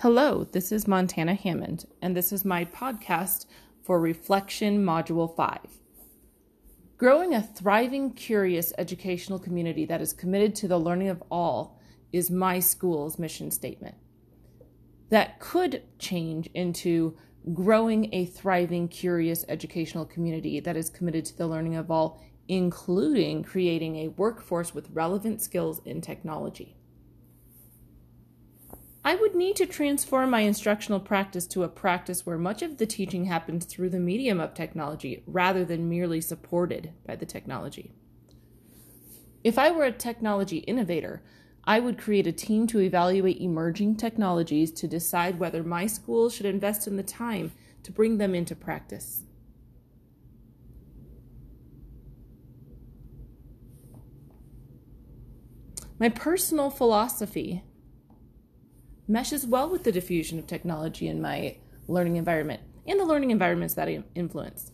Hello, this is Montana Hammond, and this is my podcast for Reflection Module 5. Growing a thriving, curious educational community that is committed to the learning of all is my school's mission statement. That could change into growing a thriving, curious educational community that is committed to the learning of all, including creating a workforce with relevant skills in technology. I would need to transform my instructional practice to a practice where much of the teaching happens through the medium of technology rather than merely supported by the technology. If I were a technology innovator, I would create a team to evaluate emerging technologies to decide whether my school should invest in the time to bring them into practice. My personal philosophy meshes well with the diffusion of technology in my learning environment and the learning environments that I influence.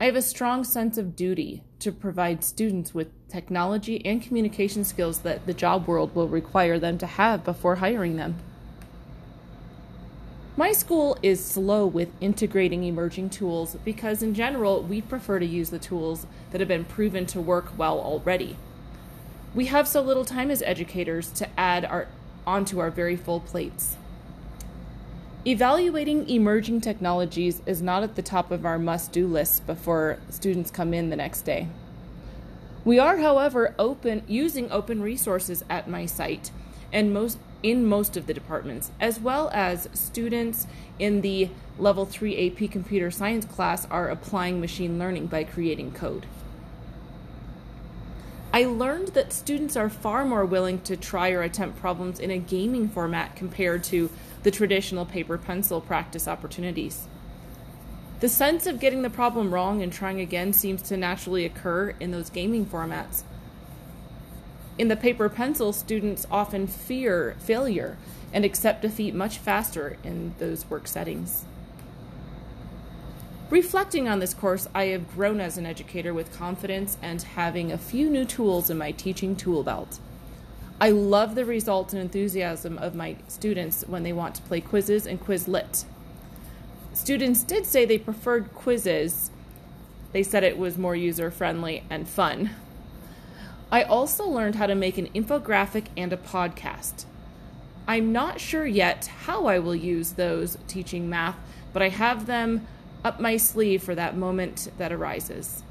I have a strong sense of duty to provide students with technology and communication skills that the job world will require them to have before hiring them. My school is slow with integrating emerging tools because, in general, we prefer to use the tools that have been proven to work well already. We have so little time as educators to add our onto our very full plates. Evaluating emerging technologies is not at the top of our must do list before students come in the next day. We are, however, open using open resources at my site and most in most of the departments, as well as students in the level 3 AP computer science class are applying machine learning by creating code. I learned that students are far more willing to try or attempt problems in a gaming format compared to the traditional paper pencil practice opportunities. The sense of getting the problem wrong and trying again seems to naturally occur in those gaming formats. In the paper pencil, students often fear failure and accept defeat much faster in those work settings. Reflecting on this course, I have grown as an educator with confidence and having a few new tools in my teaching tool belt. I love the results and enthusiasm of my students when they want to play Quizizz and Quizlet. Students did say they preferred Quizizz. They said it was more user friendly and fun. I also learned how to make an infographic and a podcast. I'm not sure yet how I will use those teaching math, but I have them up my sleeve for that moment that arises.